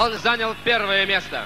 он занял первое место.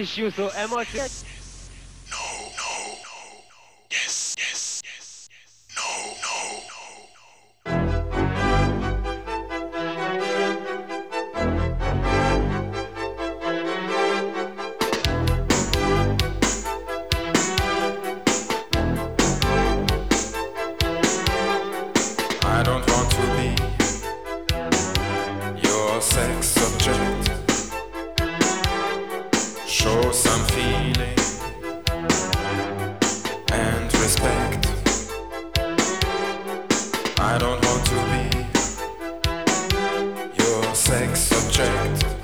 issues or emotions. I don't want to be your sex object.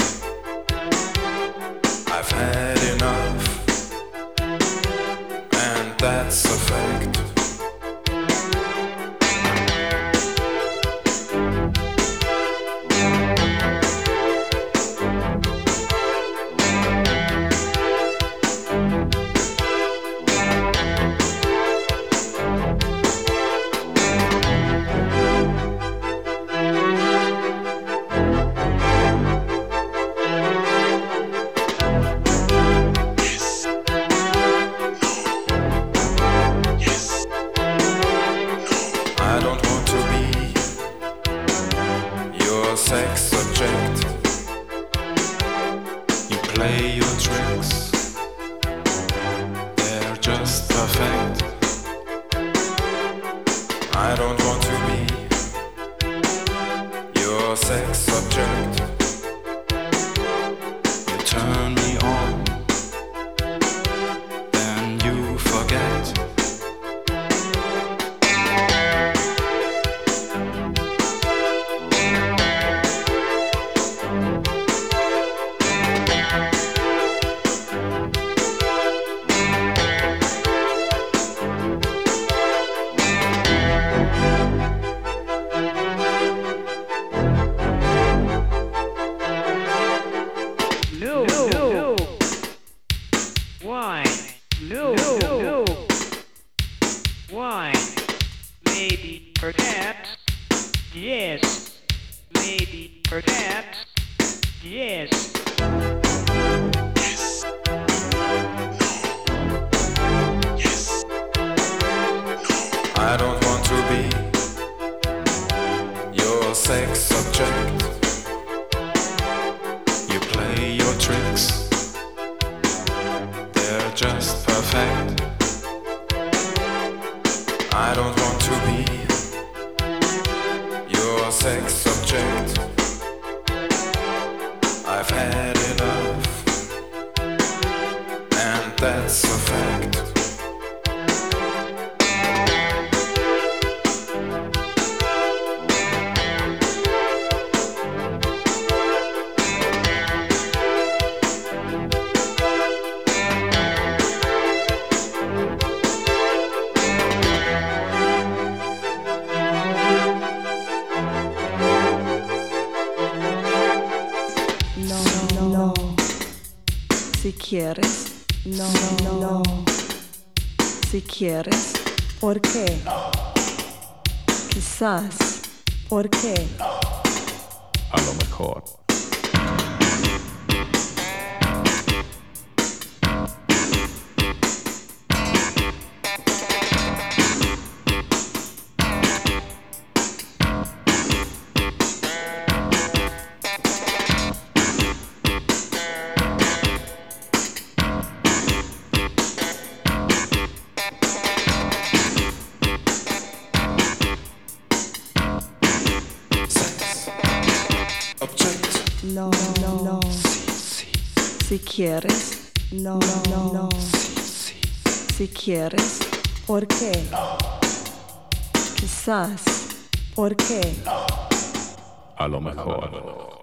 Why? Sus. quieres, no, no, no. Sí, sí. Si quieres, ¿por qué? No. Quizás, ¿por qué? No. A lo mejor.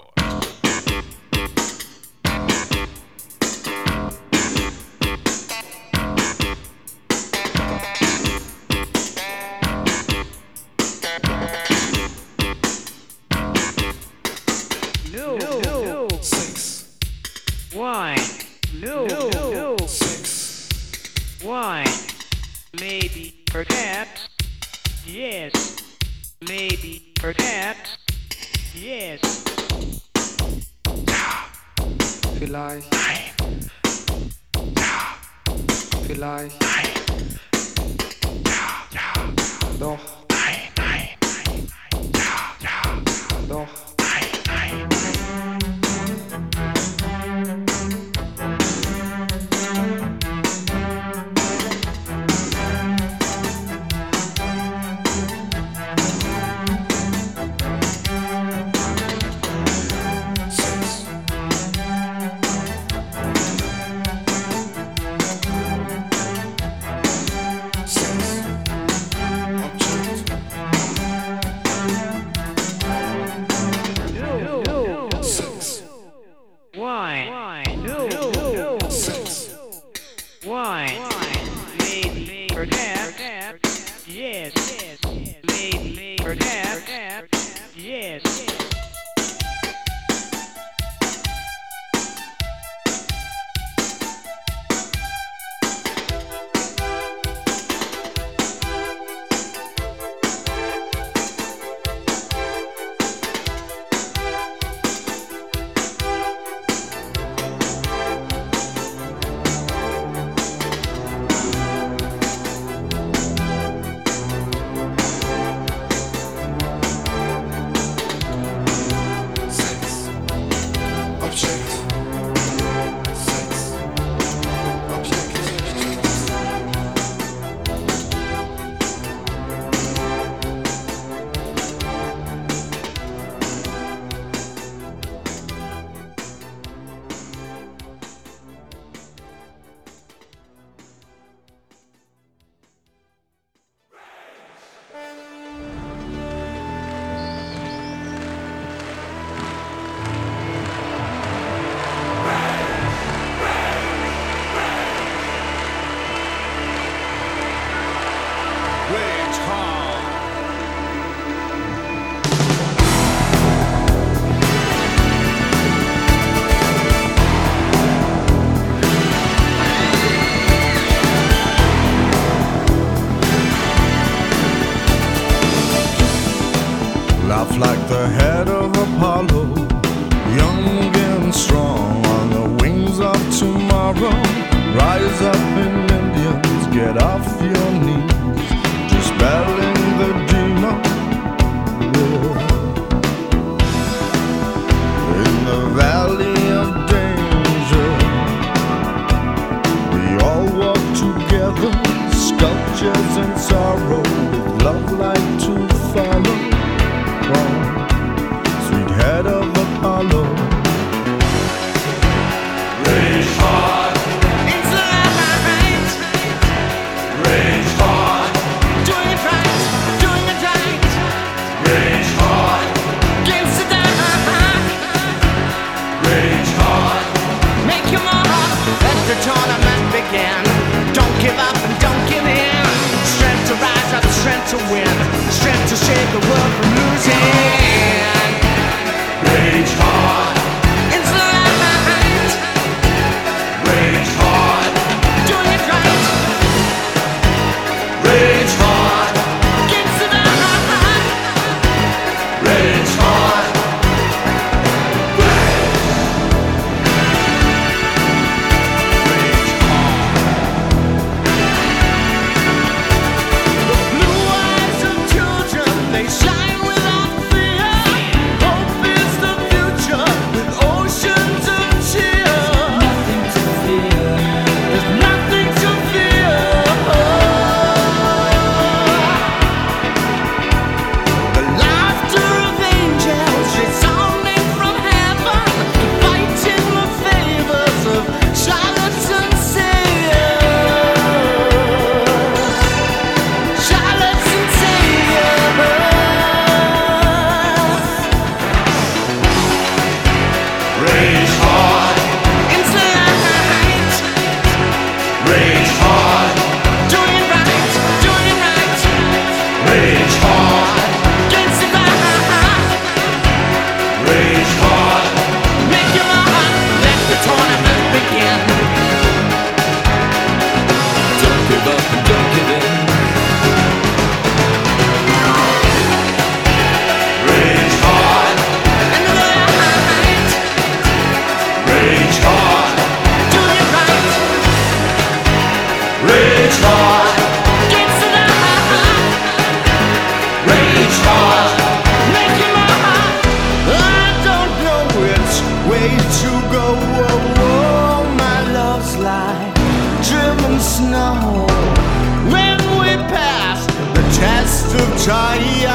bruxaria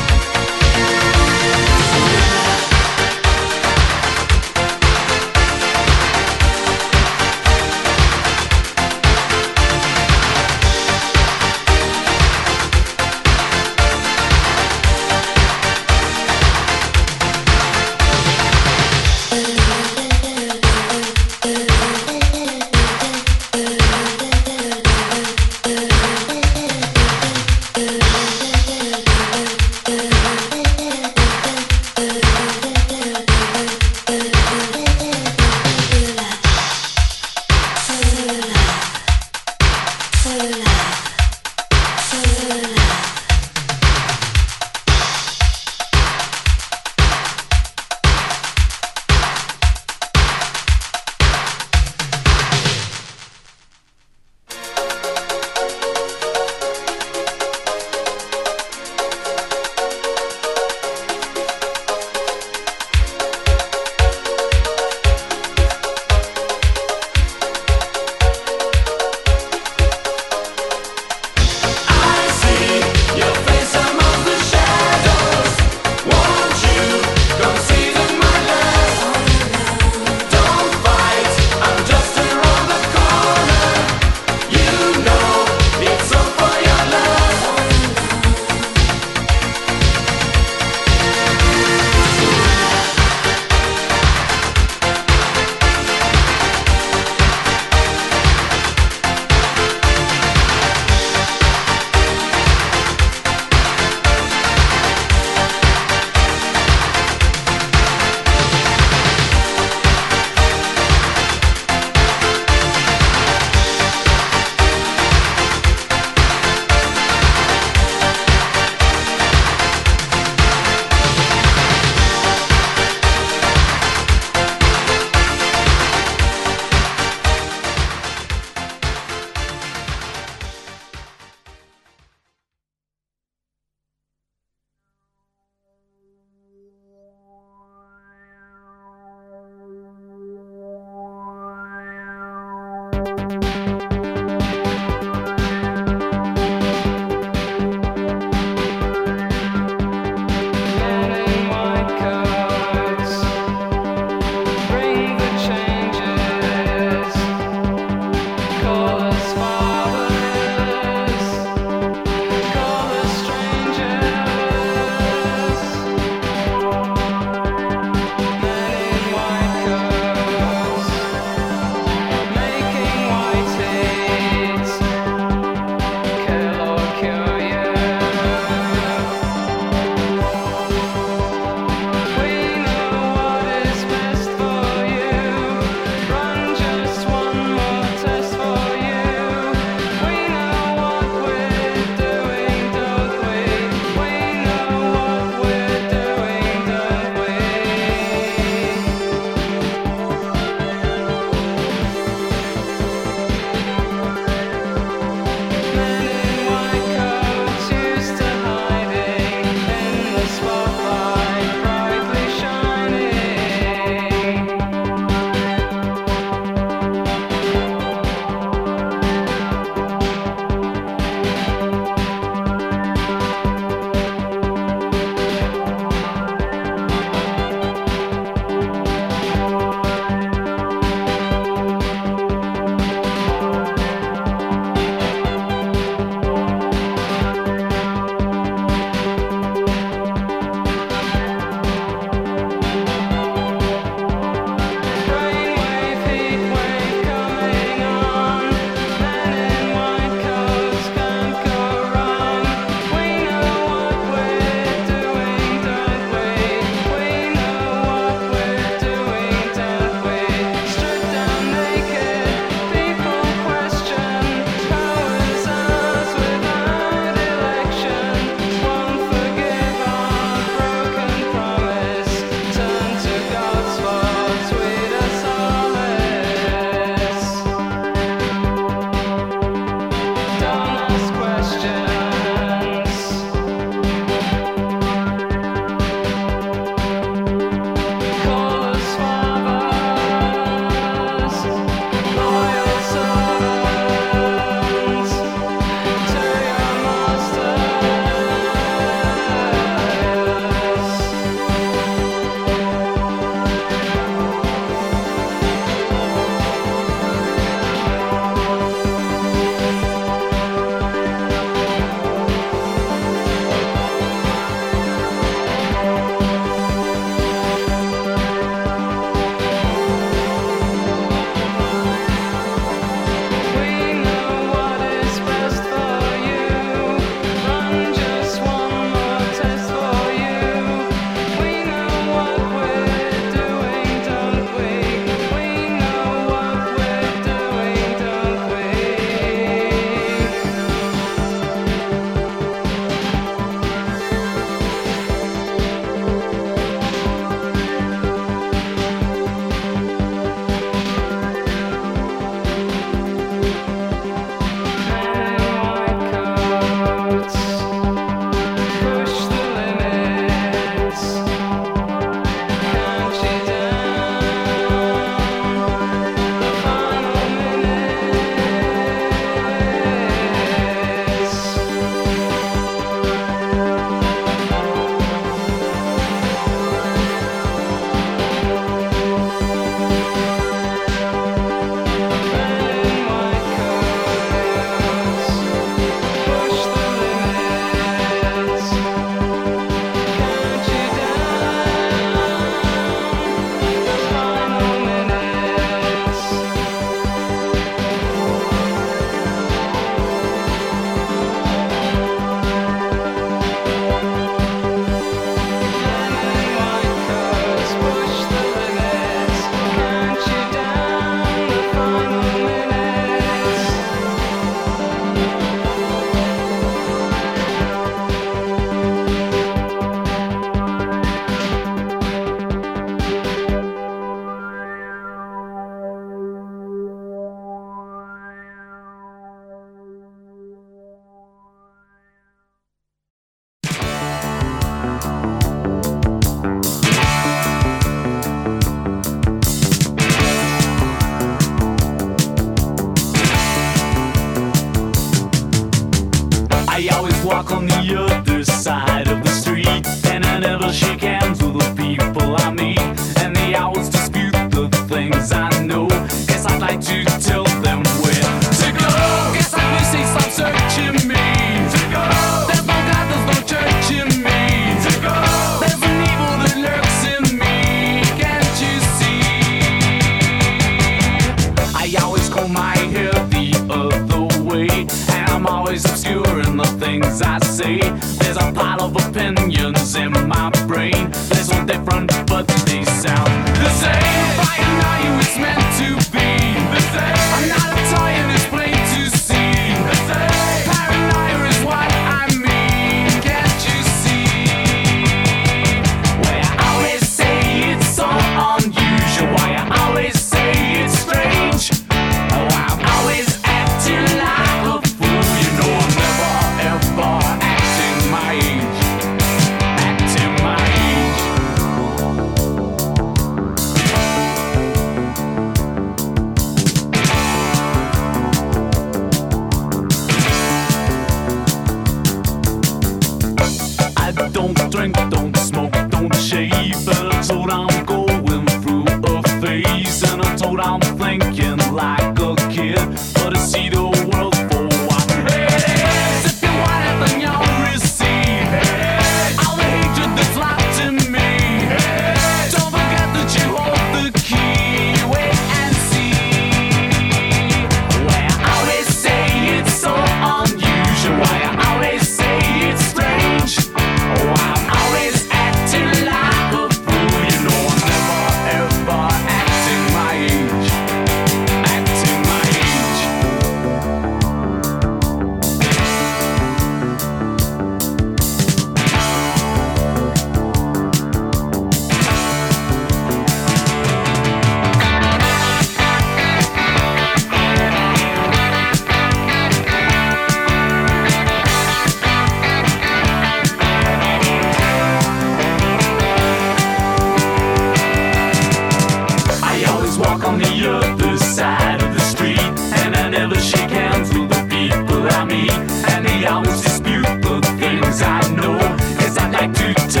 to